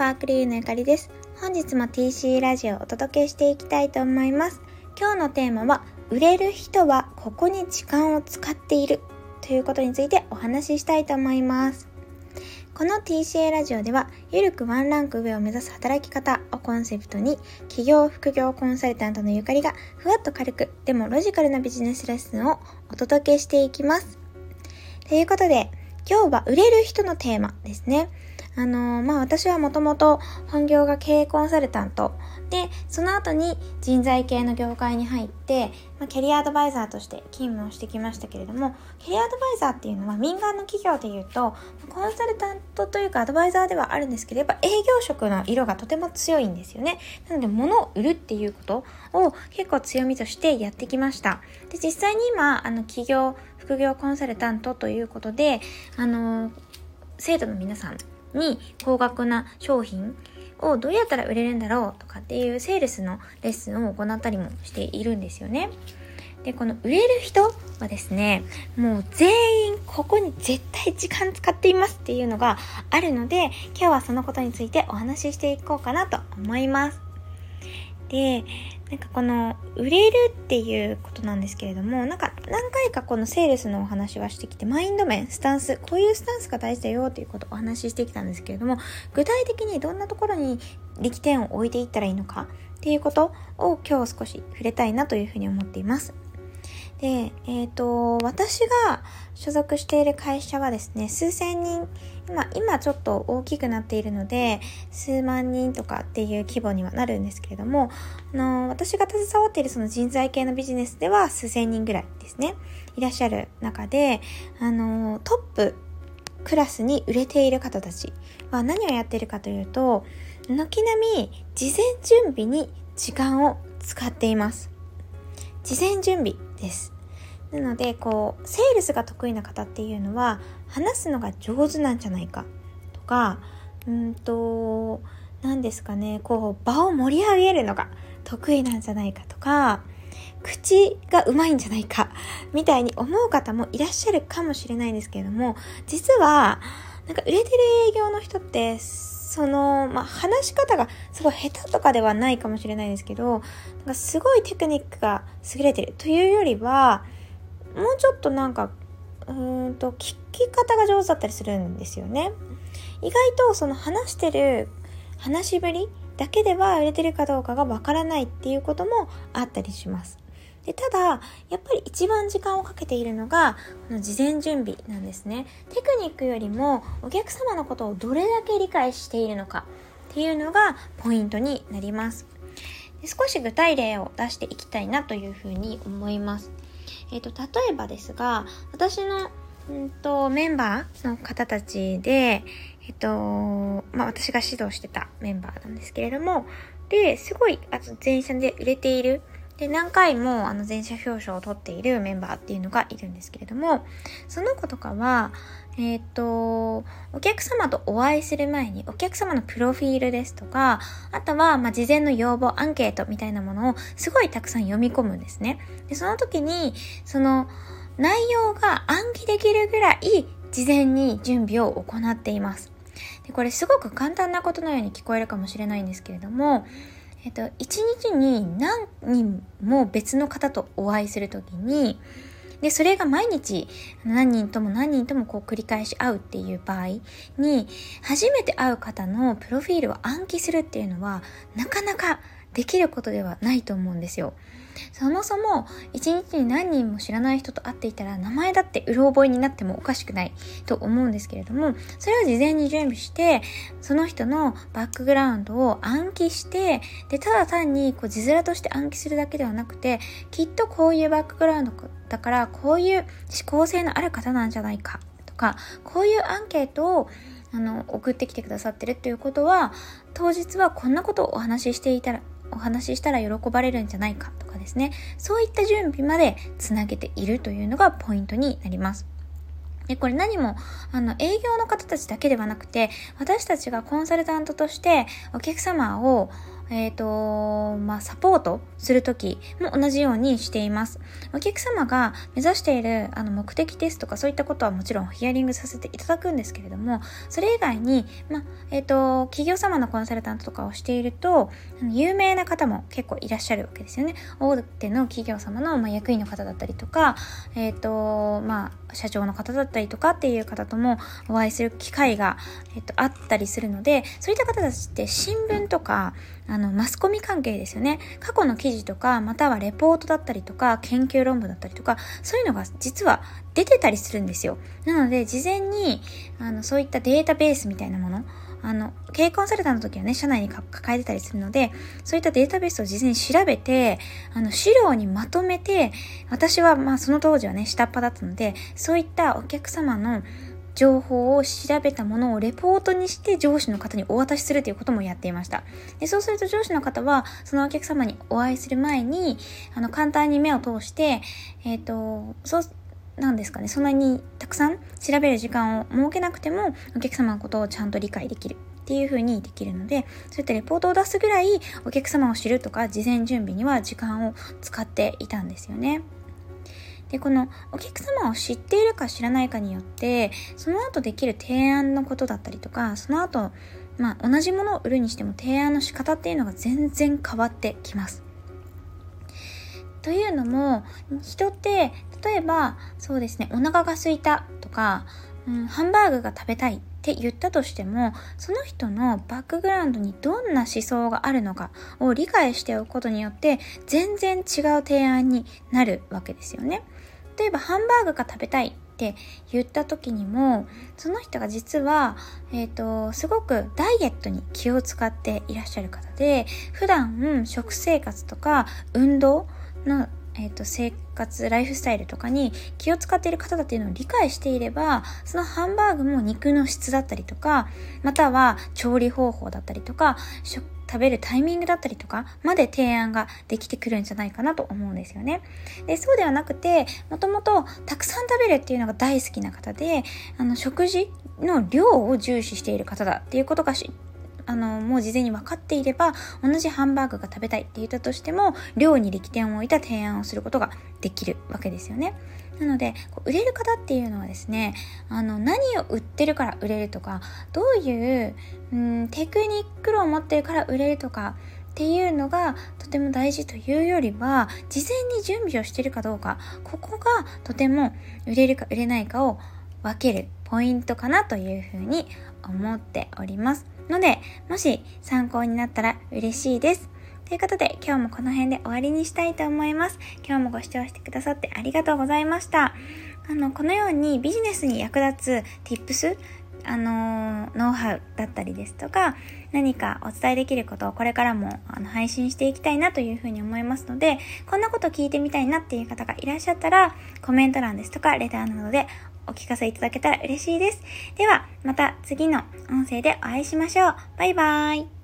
パークリーのゆかりです。本日も TC ラジオをお届けしていきたいと思います。今日のテーマは、売れる人はここに時間を使っているということについてお話ししたいと思います。この TCA ラジオでは、ゆるくワンランク上を目指す働き方をコンセプトに、企業副業コンサルタントのゆかりが、ふわっと軽く、でもロジカルなビジネスレッスンをお届けしていきます。ということで、今日は売れる人のテーマですね。あのー、まあ、私はもともと本業が経営コンサルタントで、その後に人材系の業界に入って、まあ、キャリアアドバイザーとして勤務をしてきましたけれども、キャリアアドバイザーっていうのは民間の企業で言うと、コンサルタントというかアドバイザーではあるんですけど、やっぱ営業職の色がとても強いんですよね。なので、物を売るっていうことを結構強みとしてやってきました。で、実際に今、あの、企業、副業コンサルタントということで、あの、生徒の皆さんに高額な商品をどうやったら売れるんだろうとかっていうセールスのレッスンを行ったりもしているんですよね。で、この売れる人はですね、もう全員ここに絶対時間使っていますっていうのがあるので、今日はそのことについてお話ししていこうかなと思います。で、なんかこの、売れるっていうことなんですけれども、なんか何回かこのセールスのお話はしてきて、マインド面、スタンス、こういうスタンスが大事だよっていうことをお話ししてきたんですけれども、具体的にどんなところに力点を置いていったらいいのかっていうことを今日少し触れたいなというふうに思っています。で、えっ、ー、と、私が所属している会社はですね、数千人、今、今ちょっと大きくなっているので、数万人とかっていう規模にはなるんですけれども、あの、私が携わっているその人材系のビジネスでは数千人ぐらいですね、いらっしゃる中で、あの、トップクラスに売れている方たちは何をやっているかというと、軒並み事前準備に時間を使っています。事前準備です。なので、こう、セールスが得意な方っていうのは、話すのが上手なんじゃないかとか、うんと、何ですかね、こう、場を盛り上げるのが得意なんじゃないかとか、口がうまいんじゃないか、みたいに思う方もいらっしゃるかもしれないんですけれども、実は、なんか売れてる営業の人って、その、まあ、話し方がすごい下手とかではないかもしれないですけど、なんかすごいテクニックが優れてるというよりは、もうちょっとなんか、うんと、聞き方が上手だったりするんですよね。意外とその話してる話しぶりだけでは売れてるかどうかがわからないっていうこともあったりします。でただ、やっぱり一番時間をかけているのが、この事前準備なんですね。テクニックよりもお客様のことをどれだけ理解しているのかっていうのがポイントになります。で少し具体例を出していきたいなというふうに思います。えっ、ー、と、例えばですが、私の、うんと、メンバーの方たちで、えっ、と、まあ、私が指導してたメンバーなんですけれども、で、すごい、あと、前社で売れている、で、何回も、あの、前者表彰を取っているメンバーっていうのがいるんですけれども、その子とかは、えっ、と、お客様とお会いする前に、お客様のプロフィールですとか、あとは、ま、事前の要望、アンケートみたいなものをすごいたくさん読み込むんですね。で、その時に、その、内容が暗記できるぐらい、事前に準備を行っています。で、これすごく簡単なことのように聞こえるかもしれないんですけれども、えっと、一日に何人も別の方とお会いするときに、で、それが毎日何人とも何人ともこう繰り返し会うっていう場合に、初めて会う方のプロフィールを暗記するっていうのは、なかなかできることではないと思うんですよ。そもそも一日に何人も知らない人と会っていたら名前だってうろ覚えになってもおかしくないと思うんですけれどもそれを事前に準備してその人のバックグラウンドを暗記してでただ単にこう字面として暗記するだけではなくてきっとこういうバックグラウンドだからこういう思考性のある方なんじゃないかとかこういうアンケートをあの送ってきてくださってるっていうことは当日はこんなことをお話ししていたらお話ししたら喜ばれるんじゃないかとかですね、そういった準備までつなげているというのがポイントになります。で、これ何も、あの、営業の方たちだけではなくて、私たちがコンサルタントとしてお客様を、えっ、ー、と、まあ、サポートするときも同じようにしています。お客様が目指しているあの目的ですとかそういったことはもちろんヒアリングさせていただくんですけれども、それ以外に、まあ、えっ、ー、と、企業様のコンサルタントとかをしていると、有名な方も結構いらっしゃるわけですよね。大手の企業様の、まあ、役員の方だったりとか、えっ、ー、と、まあ、社長の方だったりとかっていう方ともお会いする機会が、えっと、あったりするので、そういった方たちって新聞とか、あの、マスコミ関係ですよね。過去の記事とか、またはレポートだったりとか、研究論文だったりとか、そういうのが実は出てたりするんですよ。なので、事前に、あの、そういったデータベースみたいなもの、あの、経営コンサルタントの時はね、社内に抱えてたりするので、そういったデータベースを事前に調べて、あの、資料にまとめて、私はまあその当時はね、下っ端だったので、そういったお客様の情報を調べたものをレポートにして上司の方にお渡しするということもやっていました。でそうすると上司の方は、そのお客様にお会いする前に、あの、簡単に目を通して、えっ、ー、と、そう、なんですかね、そんなにたくさん調べる時間を設けなくても、お客様のことをちゃんと理解できるっていう風にできるので、そういったレポートを出すぐらいお客様を知るとか、事前準備には時間を使っていたんですよね。で、このお客様を知っているか知らないかによって、その後できる提案のことだったりとか、その後、まあ同じものを売るにしても提案の仕方っていうのが全然変わってきます。というのも、人って、例えば、そうですね、お腹が空いたとか、うん、ハンバーグが食べたいって言ったとしても、その人のバックグラウンドにどんな思想があるのかを理解しておくことによって、全然違う提案になるわけですよね。例えば、ハンバーグが食べたいって言った時にも、その人が実は、え、ー、と、すごくダイエットに気を使っていらっしゃる方で、普段食生活とか運動の、えっ、ー、と、生活、ライフスタイルとかに気を使っている方だっていうのを理解していれば、そのハンバーグも肉の質だったりとか、または調理方法だったりとか、食食べるタイミングだったりとかまで提案ができてくるんじゃないかなと思うんですよね。で、そうではなくて、もともとたくさん食べるっていうのが大好きな方で、あの、食事の量を重視している方だっていうことがあの、もう事前に分かっていれば、同じハンバーグが食べたいって言ったとしても、量に力点を置いた提案をすることができるわけですよね。なので、売れる方っていうのはですね、あの、何を売ってるから売れるとか、どういう、うん、テクニックを持ってるから売れるとか、っていうのがとても大事というよりは、事前に準備をしてるかどうか、ここがとても売れるか売れないかを分けるポイントかなというふうに思っております。ので、もし参考になったら嬉しいです。ということで、今日もこの辺で終わりにしたいと思います。今日もご視聴してくださってありがとうございました。あの、このようにビジネスに役立つ tips、あの、ノウハウだったりですとか、何かお伝えできることをこれからもあの配信していきたいなというふうに思いますので、こんなこと聞いてみたいなっていう方がいらっしゃったら、コメント欄ですとか、レターなどでお聞かせいただけたら嬉しいです。では、また次の音声でお会いしましょう。バイバーイ。